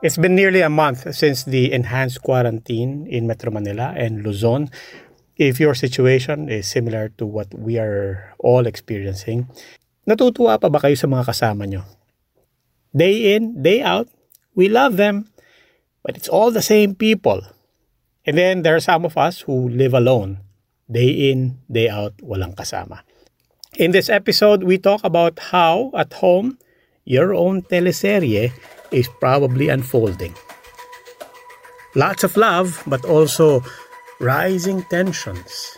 It's been nearly a month since the enhanced quarantine in Metro Manila and Luzon. If your situation is similar to what we are all experiencing, natutuwa pa ba kayo sa mga kasama nyo? Day in, day out, we love them, but it's all the same people. And then there are some of us who live alone. Day in, day out, walang kasama. In this episode, we talk about how at home, your own teleserye is probably unfolding. Lots of love, but also rising tensions.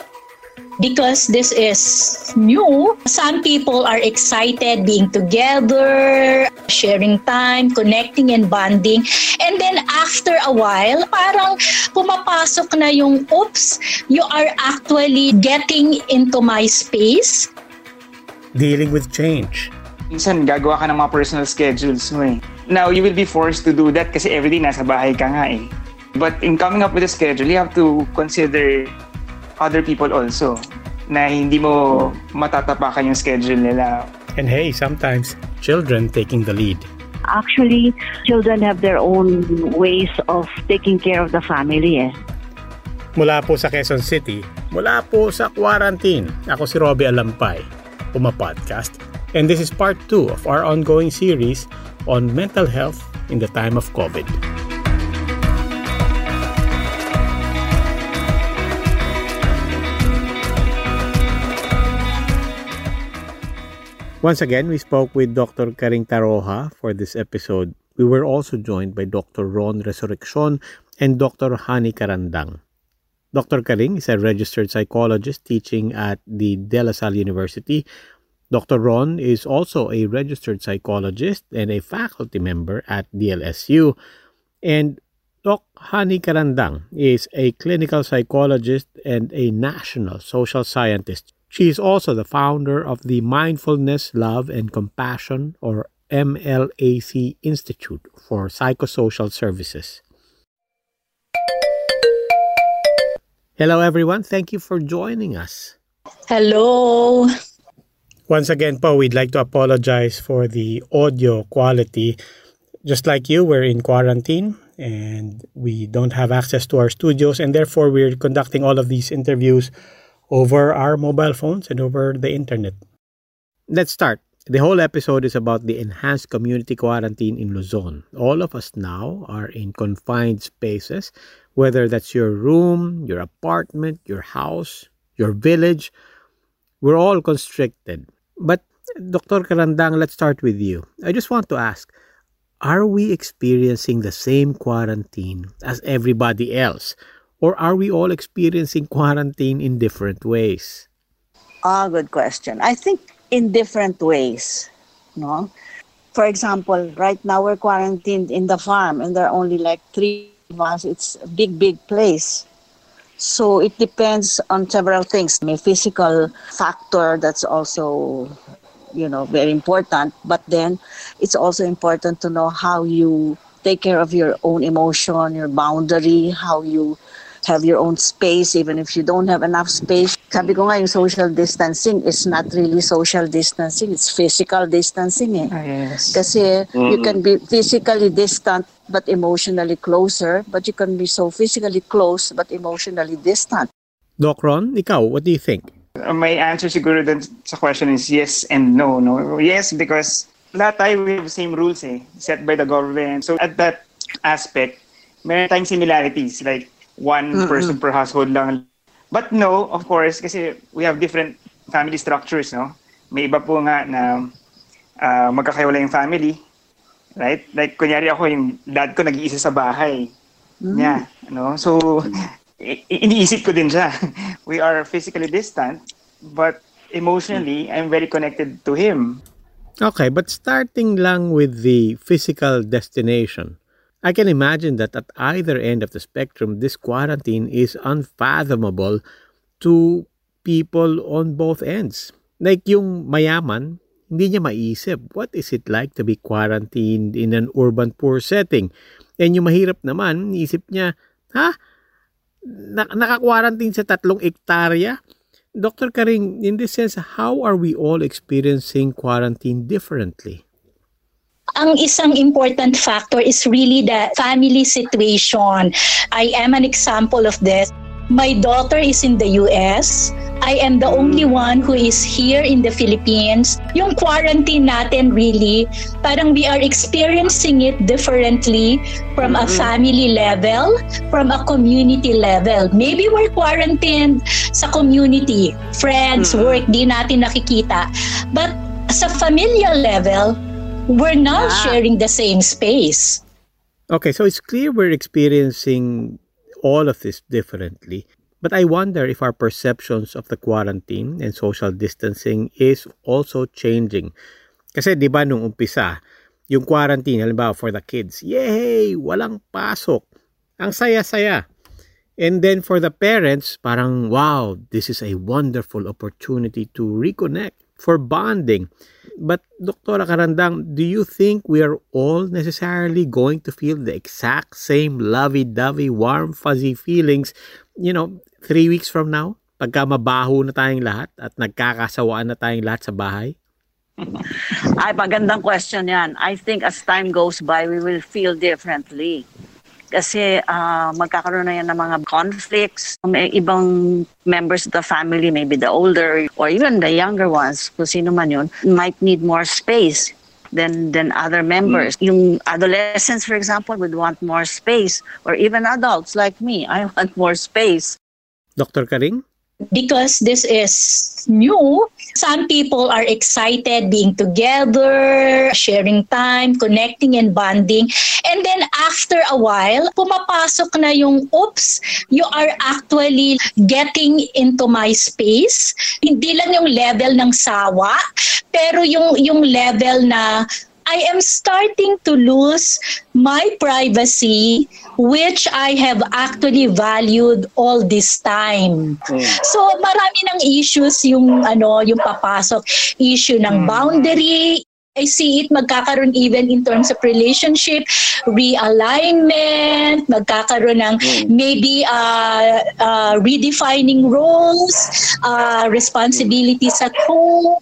because this is new, some people are excited being together, sharing time, connecting and bonding. And then after a while, parang pumapasok na yung, oops, you are actually getting into my space. Dealing with change. Minsan, gagawa ka ng mga personal schedules mo eh. Now, you will be forced to do that kasi everyday nasa bahay ka nga eh. But in coming up with a schedule, you have to consider other people also na hindi mo matatapakan yung schedule nila. And hey, sometimes children taking the lead. Actually, children have their own ways of taking care of the family. Eh. Mula po sa Quezon City, mula po sa quarantine, ako si Robbie Alampay, Puma Podcast. And this is part 2 of our ongoing series on mental health in the time of COVID. Once again, we spoke with Dr. Karing Taroja for this episode. We were also joined by Dr. Ron Resurrection and Dr. Hani Karandang. Dr. Karing is a registered psychologist teaching at the De La Salle University. Dr. Ron is also a registered psychologist and a faculty member at DLSU. And Dr. Hani Karandang is a clinical psychologist and a national social scientist. She is also the founder of the Mindfulness, Love, and Compassion, or MLAC Institute for Psychosocial Services. Hello, everyone. Thank you for joining us. Hello. Once again, Po, we'd like to apologize for the audio quality. Just like you, we're in quarantine and we don't have access to our studios, and therefore, we're conducting all of these interviews over our mobile phones and over the internet. Let's start. The whole episode is about the enhanced community quarantine in Luzon. All of us now are in confined spaces, whether that's your room, your apartment, your house, your village. We're all constricted. But, Dr. Karandang, let's start with you. I just want to ask are we experiencing the same quarantine as everybody else? Or are we all experiencing quarantine in different ways? Ah, good question. I think in different ways. No, for example, right now we're quarantined in the farm, and there are only like three of us. It's a big, big place. So it depends on several things. May physical factor that's also, you know, very important. But then it's also important to know how you take care of your own emotion, your boundary, how you have your own space even if you don't have enough space. Sabi ko nga yung social distancing is not really social distancing, it's physical distancing eh. yes. Kasi you can be physically distant but emotionally closer, but you can be so physically close but emotionally distant. Doc Ron, ikaw, what do you think? Uh, my answer siguro dun sa question is yes and no. no Yes, because lahat tayo we have same rules eh, set by the government. So at that aspect, meron tayong similarities. Like, one person per household lang. But no, of course, kasi we have different family structures, no? May iba po nga na uh, magkakaiwala yung family, right? Like, kunyari ako, yung dad ko nag-iisa sa bahay niya, no? So, i- iniisip ko din siya. We are physically distant, but emotionally, I'm very connected to him. Okay, but starting lang with the physical destination, I can imagine that at either end of the spectrum, this quarantine is unfathomable to people on both ends. Like yung mayaman, hindi niya maisip, what is it like to be quarantined in an urban poor setting? And yung mahirap naman, isip niya, ha? Na- naka-quarantine sa tatlong ektarya? Dr. Karing, in this sense, how are we all experiencing quarantine differently? Ang isang important factor is really the family situation. I am an example of this. My daughter is in the US. I am the only one who is here in the Philippines. Yung quarantine natin really, parang we are experiencing it differently from a family level, from a community level. Maybe we're quarantined sa community, friends, work, di natin nakikita. But sa familial level, we're now sharing the same space. Okay, so it's clear we're experiencing all of this differently. But I wonder if our perceptions of the quarantine and social distancing is also changing. Kasi 'di ba nung umpisa, yung quarantine halimbawa for the kids, yay, walang pasok. Ang saya-saya. And then for the parents, parang wow, this is a wonderful opportunity to reconnect for bonding. But Dr. Karandang, do you think we are all necessarily going to feel the exact same lovey-dovey, warm, fuzzy feelings, you know, three weeks from now? Pagka mabaho na tayong lahat at nagkakasawaan na tayong lahat sa bahay? Ay, magandang question yan. I think as time goes by, we will feel differently. Kasi uh, magkakaroon na yan ng mga conflicts. May ibang members of the family, maybe the older or even the younger ones, kung sino man yun, might need more space than than other members. Mm. Yung adolescents, for example, would want more space. Or even adults like me, I want more space. Dr. Karing? Because this is new, some people are excited being together, sharing time, connecting and bonding. And then after a while, pumapasok na yung, oops, you are actually getting into my space. Hindi lang yung level ng sawa, pero yung, yung level na I am starting to lose my privacy, which I have actually valued all this time. Mm. So marami ng issues yung ano, yung papasok, issue ng mm. boundary, I see it magkakaroon even in terms of relationship, realignment, magkakaroon ng mm. maybe uh, uh, redefining roles, uh, responsibilities at home.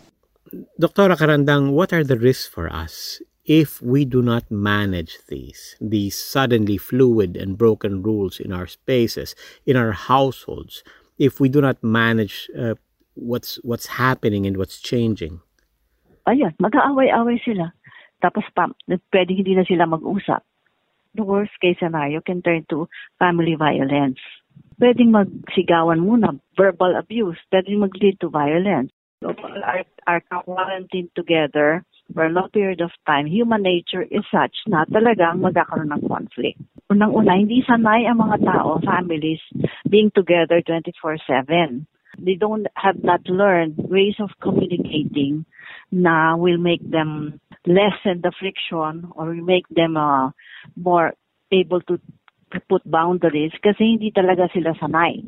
Dr. Karandang, what are the risks for us if we do not manage these, these suddenly fluid and broken rules in our spaces, in our households, if we do not manage uh, what's what's happening and what's changing? Ayan, mag-aaway-away sila. Tapos pa, pwede hindi na sila mag-usap. The worst case scenario can turn to family violence. Pwedeng magsigawan muna, verbal abuse, pwedeng mag-lead to violence are, are quarantined together for a long period of time, human nature is such na talagang magkakaroon ng conflict. Unang-una, hindi sanay ang mga tao, families, being together 24-7. They don't have not learned ways of communicating na will make them lessen the friction or make them uh, more able to put boundaries kasi hindi talaga sila sanay.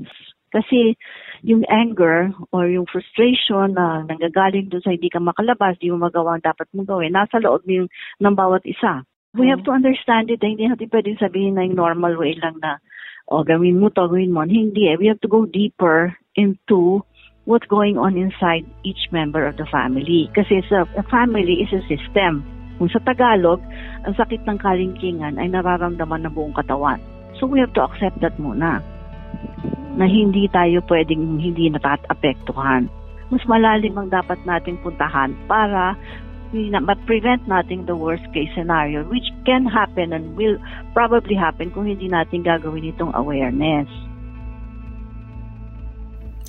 Kasi yung anger or yung frustration na nanggagaling doon sa hindi ka makalabas, hindi mo magawa ang dapat mong gawin, nasa loob yung ng bawat isa. We have to understand it. Hindi natin pwedeng sabihin na yung normal way lang na, o oh, gawin mo to, gawin mo. Hindi eh. We have to go deeper into what's going on inside each member of the family. Kasi sa, a family is a system. Kung sa Tagalog, ang sakit ng kalingkingan ay nararamdaman ng buong katawan. So we have to accept that muna na hindi tayo pwedeng hindi natatapektuhan. Mas malalim ang dapat nating puntahan para ma-prevent natin the worst case scenario which can happen and will probably happen kung hindi natin gagawin itong awareness.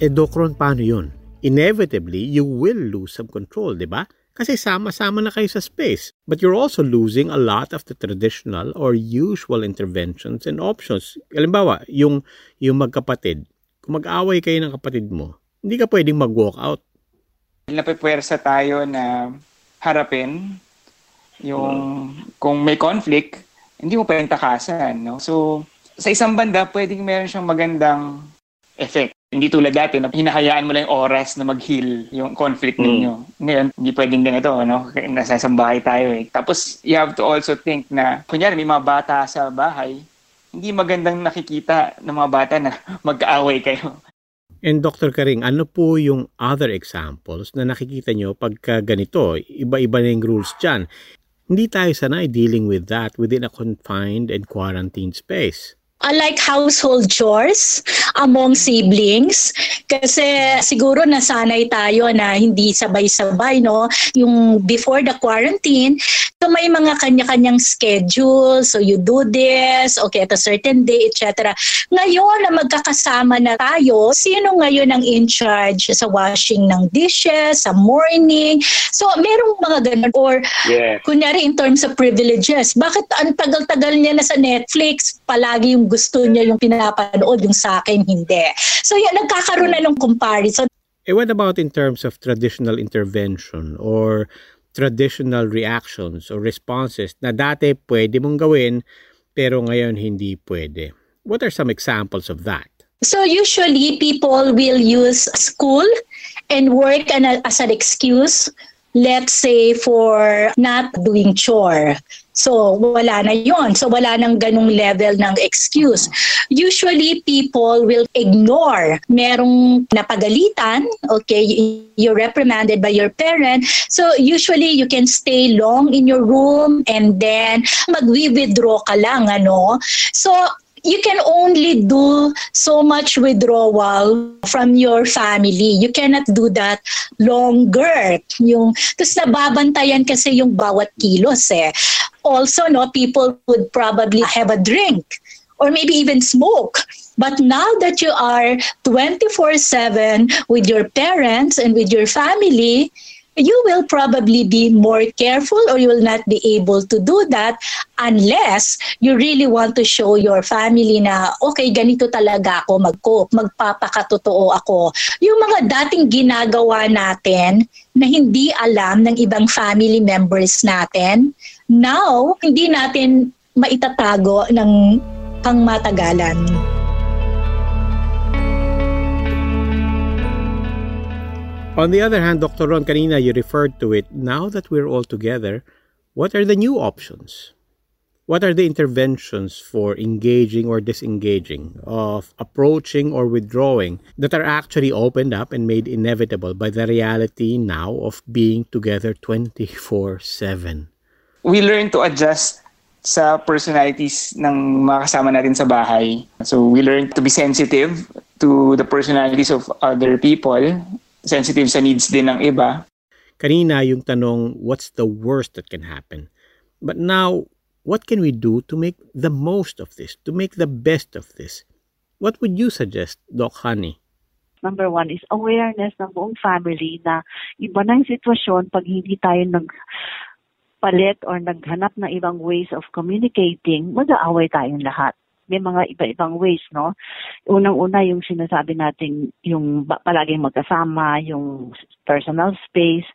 Eh, Dokron, paano yun? Inevitably, you will lose some control, di ba? Kasi sama-sama na kayo sa space. But you're also losing a lot of the traditional or usual interventions and options. Halimbawa, yung, yung magkapatid. Kung mag-away kayo ng kapatid mo, hindi ka pwedeng mag-walk out. Napipwersa tayo na harapin yung kung may conflict, hindi mo pwedeng takasan. No? So, sa isang banda, pwedeng meron siyang magandang effect. Hindi tulad dati na hinahayaan mo lang yung oras na mag-heal yung conflict mm. ninyo. Ngayon, hindi pwedeng ganito, no? Nasasambahay tayo eh. Tapos, you have to also think na, kunyari, may mga bata sa bahay, hindi magandang nakikita ng mga bata na mag-aaway kayo. And Dr. Karing, ano po yung other examples na nakikita nyo pagka ganito? Iba-iba na yung rules dyan. Hindi tayo sanay dealing with that within a confined and quarantined space like household chores among siblings kasi siguro nasanay tayo na hindi sabay-sabay no? Yung before the quarantine so may mga kanya-kanyang schedule so you do this okay at a certain day etc ngayon na magkakasama na tayo sino ngayon ang in charge sa washing ng dishes sa morning? So merong mga ganun or yeah. kunyari in terms of privileges bakit ang tagal-tagal niya na sa Netflix palagi yung gusto niya yung pinapanood, yung sa akin hindi. So yan, nagkakaroon na ng comparison. Eh, what about in terms of traditional intervention or traditional reactions or responses na dati pwede mong gawin pero ngayon hindi pwede? What are some examples of that? So usually people will use school and work as an excuse let's say for not doing chore. So, wala na yon. So, wala nang ganung level ng excuse. Usually, people will ignore. Merong napagalitan, okay, you're reprimanded by your parent. So, usually, you can stay long in your room and then mag-withdraw ka lang, ano. So, you can only do so much withdrawal from your family. You cannot do that longer. Yung, tapos nababantayan kasi yung bawat kilos eh. Also, no, people would probably have a drink or maybe even smoke. But now that you are 24 7 with your parents and with your family, you will probably be more careful or you will not be able to do that unless you really want to show your family na okay ganito talaga ako mag-cope, magpapakatotoo ako. Yung mga dating ginagawa natin na hindi alam ng ibang family members natin, now hindi natin maitatago ng pangmatagalan. On the other hand, Dr. Ron, kanina you referred to it. Now that we're all together, what are the new options? What are the interventions for engaging or disengaging, of approaching or withdrawing that are actually opened up and made inevitable by the reality now of being together 24 7? We learn to adjust sa personalities ng mga kasama natin sa bahay. So we learn to be sensitive to the personalities of other people sensitive sa needs din ng iba. Kanina yung tanong, what's the worst that can happen? But now, what can we do to make the most of this, to make the best of this? What would you suggest, Doc Honey? Number one is awareness ng buong family na iba na yung sitwasyon pag hindi tayo nag palit or naghanap ng ibang ways of communicating, mag-aaway tayong lahat may mga iba-ibang ways, no? Unang-una yung sinasabi natin yung palaging magkasama, yung personal space.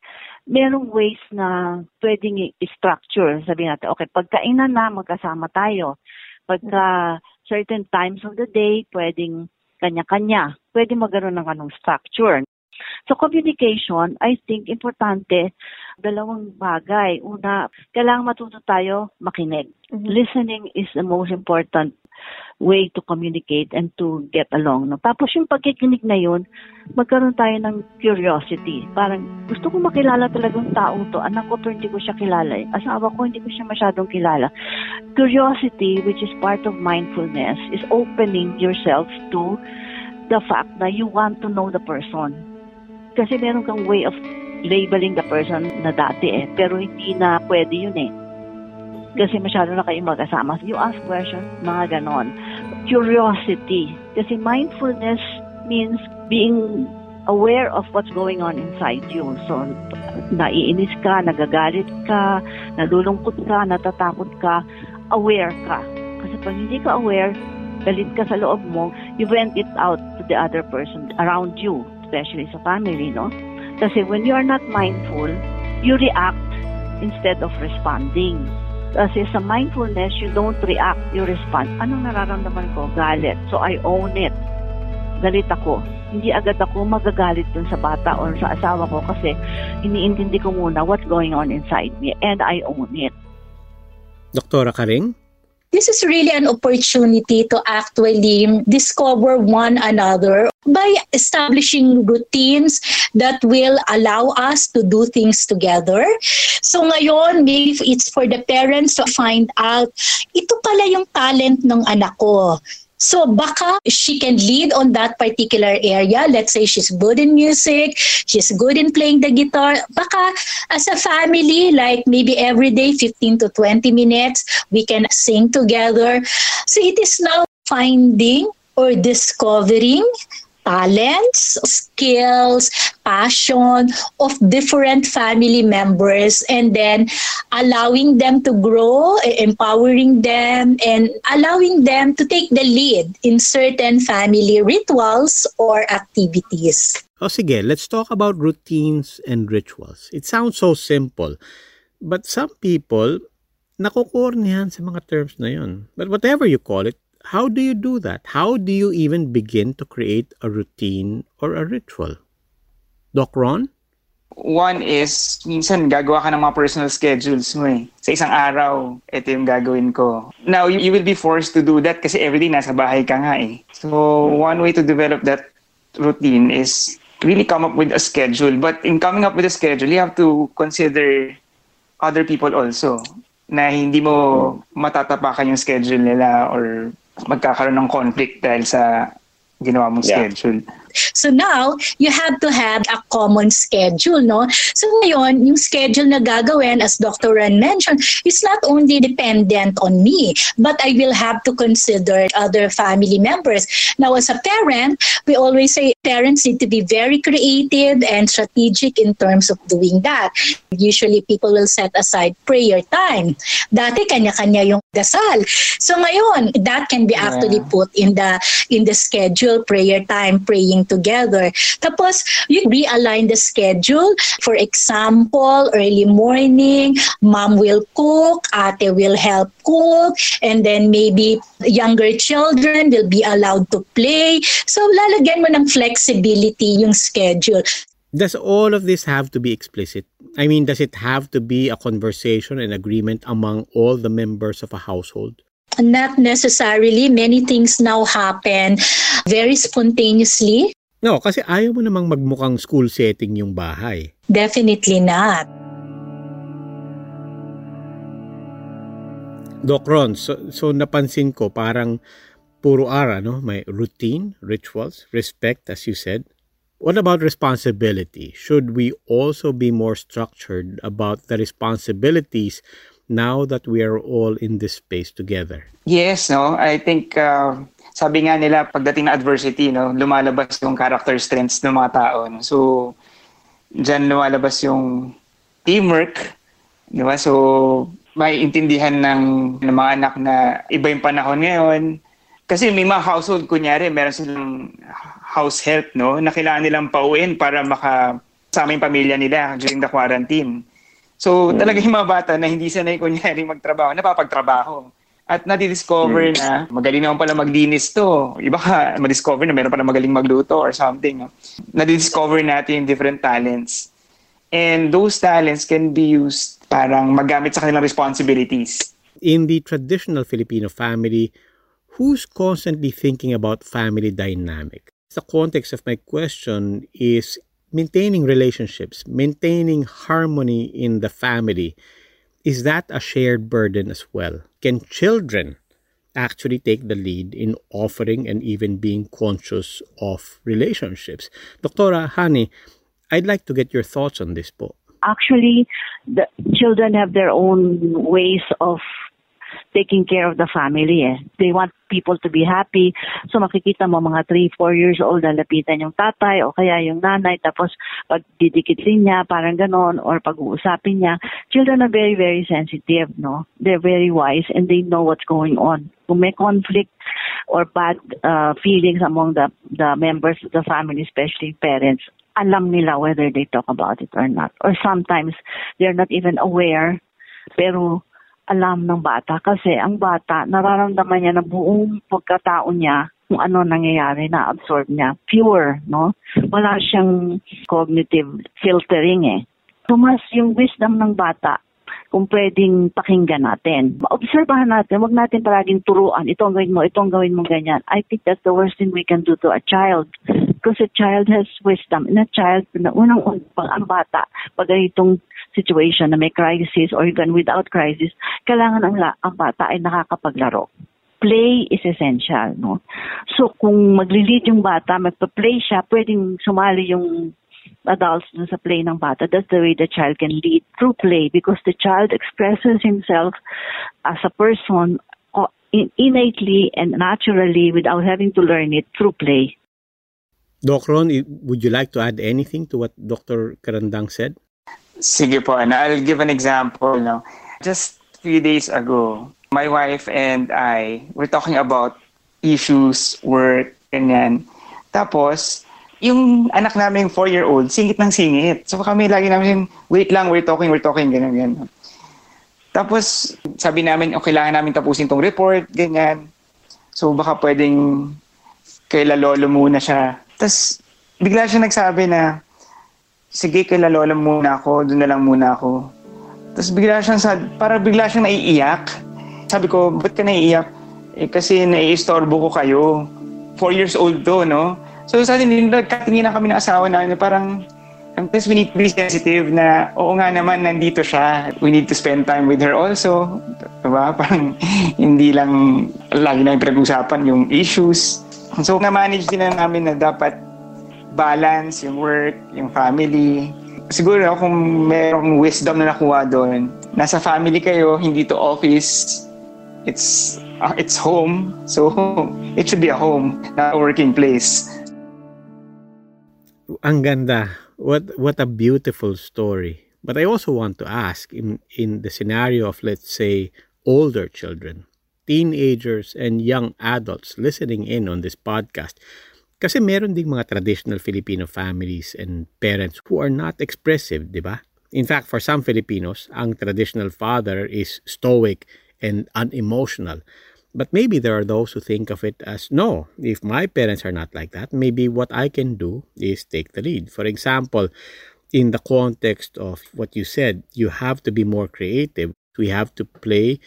Merong ways na pwedeng i-structure. Sabi natin, okay, pagkainan na, magkasama tayo. Pagka certain times of the day, pwedeng kanya-kanya. Pwede magkaroon ng anong structure. So communication, I think importante dalawang bagay. Una, kailangan matuto tayo makinig. Mm-hmm. Listening is the most important way to communicate and to get along. No? Tapos yung pagkikinig na yun, magkaroon tayo ng curiosity. Parang gusto ko makilala talagang taong to. Anak ko pero hindi ko siya kilala. Asawa ko hindi ko siya masyadong kilala. Curiosity, which is part of mindfulness, is opening yourself to the fact that you want to know the person. Kasi meron kang way of labeling the person na dati eh. Pero hindi na pwede yun eh kasi masyado na kayo magkasama. You ask questions, mga ganon. Curiosity. Kasi mindfulness means being aware of what's going on inside you. So, naiinis ka, nagagalit ka, nalulungkot ka, natatakot ka, aware ka. Kasi pag hindi ka aware, galit ka sa loob mo, you vent it out to the other person around you, especially sa family, no? Kasi when you are not mindful, you react instead of responding. Kasi sa mindfulness, you don't react, you respond. Anong nararamdaman ko? Galit. So I own it. Galit ako. Hindi agad ako magagalit dun sa bata or sa asawa ko kasi iniintindi ko muna what's going on inside me and I own it. Doktora Karing? This is really an opportunity to actually discover one another by establishing routines that will allow us to do things together. So ngayon, maybe it's for the parents to find out, ito pala yung talent ng anak ko. So baka she can lead on that particular area. Let's say she's good in music, she's good in playing the guitar. Baka as a family, like maybe every day, 15 to 20 minutes, we can sing together. So it is now finding or discovering talents, skills, passion of different family members and then allowing them to grow, empowering them, and allowing them to take the lead in certain family rituals or activities. O sige, let's talk about routines and rituals. It sounds so simple, but some people nakukornihan sa mga terms na yun. But whatever you call it, how do you do that? How do you even begin to create a routine or a ritual? Doc Ron? One is, minsan gagawa ka ng mga personal schedules mo eh. Sa isang araw, ito yung gagawin ko. Now, you, you will be forced to do that kasi everyday nasa bahay ka nga eh. So, one way to develop that routine is really come up with a schedule. But in coming up with a schedule, you have to consider other people also na hindi mo matatapakan yung schedule nila or magkakaroon ng conflict dahil sa ginawa mong yeah. schedule. So now, you have to have a common schedule, no? So ngayon, yung schedule na gagawin, as Dr. Ren mentioned, is not only dependent on me, but I will have to consider other family members. Now, as a parent, we always say parents need to be very creative and strategic in terms of doing that. Usually, people will set aside prayer time. Dati, kanya-kanya yung dasal. So ngayon, that can be actually put in the in the schedule, prayer time, praying together. Tapos, you realign the schedule. For example, early morning, mom will cook, ate will help cook, and then maybe younger children will be allowed to play. So, lalagyan mo ng flexibility yung schedule. Does all of this have to be explicit? I mean, does it have to be a conversation and agreement among all the members of a household? Not necessarily. Many things now happen very spontaneously. No, kasi ayaw mo namang magmukhang school setting yung bahay. Definitely not. Doc Ron, so, so napansin ko parang puro ara, no? May routine, rituals, respect, as you said. What about responsibility? Should we also be more structured about the responsibilities now that we are all in this space together? Yes, no. I think uh, sabi nga nila, pagdating na adversity, no, lumalabas yung character strengths ng mga tao. No? So, dyan lumalabas yung teamwork. Di ba? So, may intindihan ng, ng mga anak na iba yung panahon ngayon. Kasi may mga household, kunyari, meron silang house help, no? Na kailangan nilang pauwiin para makasama yung pamilya nila during the quarantine. So, talaga yung mga bata na hindi sanay kunyari magtrabaho, napapagtrabaho at nadidiscover mm. na magaling naman pala maglinis to. Iba ka, madiscover na meron pala magaling magluto or something. No? Nadidiscover natin yung different talents. And those talents can be used parang magamit sa kanilang responsibilities. In the traditional Filipino family, who's constantly thinking about family dynamic? The context of my question is maintaining relationships, maintaining harmony in the family is that a shared burden as well? Can children actually take the lead in offering and even being conscious of relationships? Dr. Hani, I'd like to get your thoughts on this book. Actually, the children have their own ways of taking care of the family eh. They want people to be happy. So makikita mo mga 3, 4 years old, lalapitan yung tatay o kaya yung nanay tapos pag didikitin niya, parang ganon, or pag-uusapin niya. Children are very, very sensitive, no? They're very wise and they know what's going on. Kung may conflict or bad uh, feelings among the, the members of the family, especially parents, alam nila whether they talk about it or not. Or sometimes they're not even aware pero alam ng bata kasi ang bata nararamdaman niya na buong pagkatao niya kung ano nangyayari na absorb niya pure no wala siyang cognitive filtering eh so mas yung wisdom ng bata kung pwedeng pakinggan natin. Obserbahan natin, wag natin palaging turuan, itong gawin mo, itong gawin mo ganyan. I think that's the worst thing we can do to a child. Because a child has wisdom. And a child, na unang pag ang bata, pag itong situation na may crisis or even without crisis, kailangan ang, ang bata ay nakakapaglaro play is essential, no? So, kung magli-lead yung bata, magpa-play siya, pwedeng sumali yung adults dun sa play ng bata. That's the way the child can lead through play because the child expresses himself as a person innately and naturally without having to learn it through play. Doc Ron, would you like to add anything to what Dr. Karandang said? Sige po, and I'll give an example. No? Just a few days ago, my wife and I were talking about issues, work, ganyan. Tapos, yung anak namin, four-year-old, singit ng singit. So kami lagi namin, wait lang, we're talking, we're talking, ganyan, ganyan. Tapos, sabi namin, okay, kailangan namin tapusin tong report, ganyan. So baka pwedeng kaila lolo muna siya. Tapos, bigla siya nagsabi na, sige, kaila lolo muna ako, doon na lang muna ako. Tapos bigla siyang, sad, para bigla siyang naiiyak. Sabi ko, ba't ka naiiyak? Eh, kasi naiistorbo ko kayo. Four years old to, no? So suddenly, nagkatingin na kami ng asawa namin parang Sometimes we need to be sensitive na oo nga naman nandito siya. We need to spend time with her also. Diba? Parang hindi lang lagi na pinag-usapan yung issues. So na-manage din na namin na dapat balance yung work, yung family. Siguro kung merong wisdom na nakuha doon, nasa family kayo, hindi to office. It's uh, it's home. So it should be a home, not a working place. Ang ganda. What what a beautiful story. But I also want to ask in in the scenario of let's say older children, teenagers and young adults listening in on this podcast. Kasi meron ding mga traditional Filipino families and parents who are not expressive, di ba? In fact, for some Filipinos, ang traditional father is stoic and unemotional. But maybe there are those who think of it as no, if my parents are not like that, maybe what I can do is take the lead. For example, in the context of what you said, you have to be more creative. We have to play,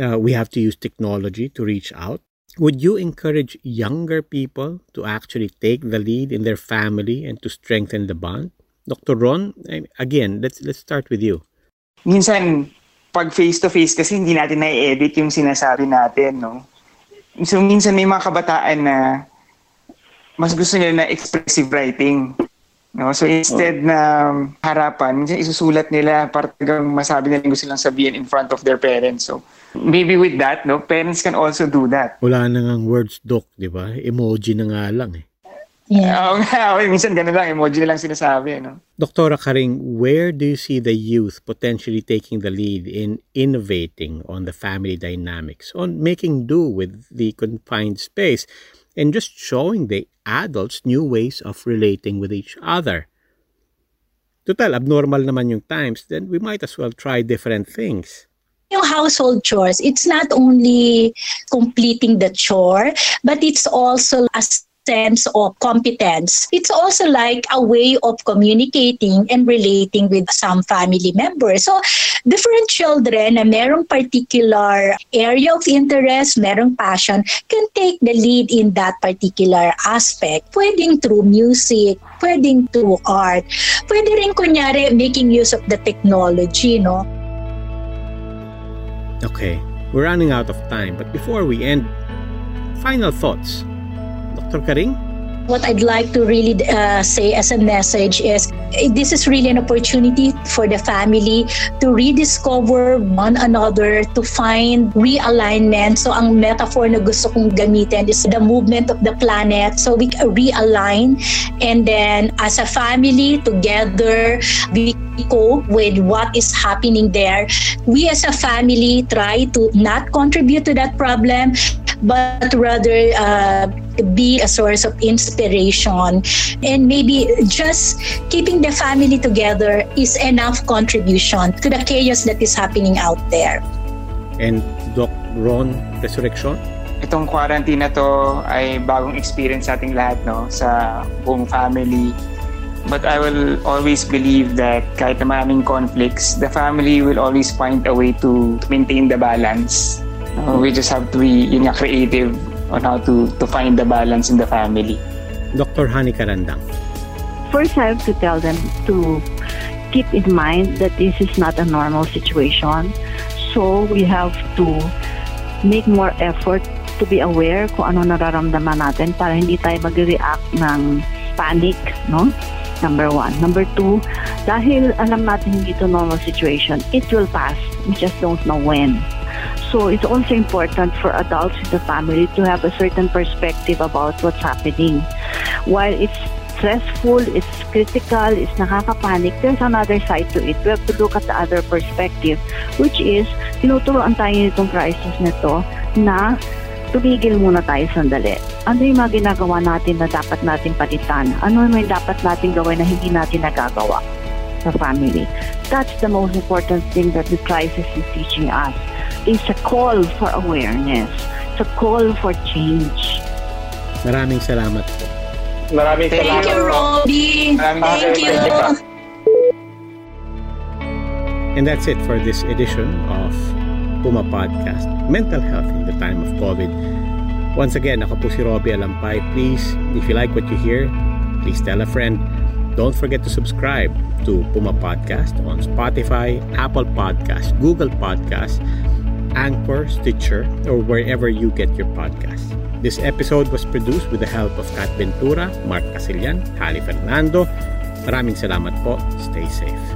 uh, we have to use technology to reach out. Would you encourage younger people to actually take the lead in their family and to strengthen the bond? Dr. Ron, again, let's let's start with you. Minsan pag face-to-face kasi hindi natin na-edit yung sinasabi natin, no? So, minsan may mga kabataan na mas gusto nila na expressive writing. No? So, instead na harapan, minsan isusulat nila para masabi nila yung gusto lang sabihin in front of their parents. So, maybe with that, no, parents can also do that. Wala na nga words, Doc, di ba? Emoji na nga lang eh. Yeah. Oo nga, minsan ganun lang, emoji na lang sinasabi, no? Dr. Karing, where do you see the youth potentially taking the lead in innovating on the family dynamics, on making do with the confined space, and just showing the adults new ways of relating with each other? Total, abnormal naman yung times, then we might as well try different things yung household chores, it's not only completing the chore, but it's also as sense of competence. It's also like a way of communicating and relating with some family members. So, different children na merong particular area of interest, merong passion, can take the lead in that particular aspect. Pwedeng through music, pwedeng through art, pwede rin kunyari making use of the technology, no? Okay, we're running out of time, but before we end, final thoughts Dr. Karing? What I'd like to really uh, say as a message is eh, this is really an opportunity for the family to rediscover one another, to find realignment. So ang metaphor na gusto kong gamitin is the movement of the planet. So we realign and then as a family together, we cope with what is happening there. We as a family try to not contribute to that problem, but rather uh, be a source of inspiration. And maybe just keeping the family together is enough contribution to the chaos that is happening out there. And Doc Ron Resurrection? Itong quarantine na to ay bagong experience sa ating lahat no, sa buong family. But I will always believe that kahit na maraming conflicts, the family will always find a way to maintain the balance. Uh, we just have to be yun nga, creative on how to, to find the balance in the family. Dr. Hani Karandang. First, I have to tell them to keep in mind that this is not a normal situation. So, we have to make more effort to be aware kung ano nararamdaman natin para hindi tayo mag-react ng panic, no? Number one. Number two, dahil alam natin hindi ito normal situation, it will pass. We just don't know when. So it's also important for adults in the family to have a certain perspective about what's happening. While it's stressful, it's critical, it's nakakapanic, there's another side to it. We have to look at the other perspective, which is, tinuturoan tayo nitong crisis nito na tumigil muna tayo sandali. Ano yung mga ginagawa natin na dapat natin palitan? Ano yung dapat natin gawin na hindi natin nagagawa sa family? That's the most important thing that the crisis is teaching us. It's a call for awareness. It's a call for change. Maraming salamat po. Maraming Thank salamat you, po. Robbie. Maraming Thank salamat you. po. And that's it for this edition of Puma Podcast, Mental Health in the Time of COVID. Once again, ako po si Robbie Alampay. Please, if you like what you hear, please tell a friend. Don't forget to subscribe to Puma Podcast on Spotify, Apple Podcast, Google Podcast, Anchor, Stitcher, or wherever you get your podcasts. This episode was produced with the help of Kat Ventura, Mark Casillan, Hali Fernando. Maraming salamat po. Stay safe.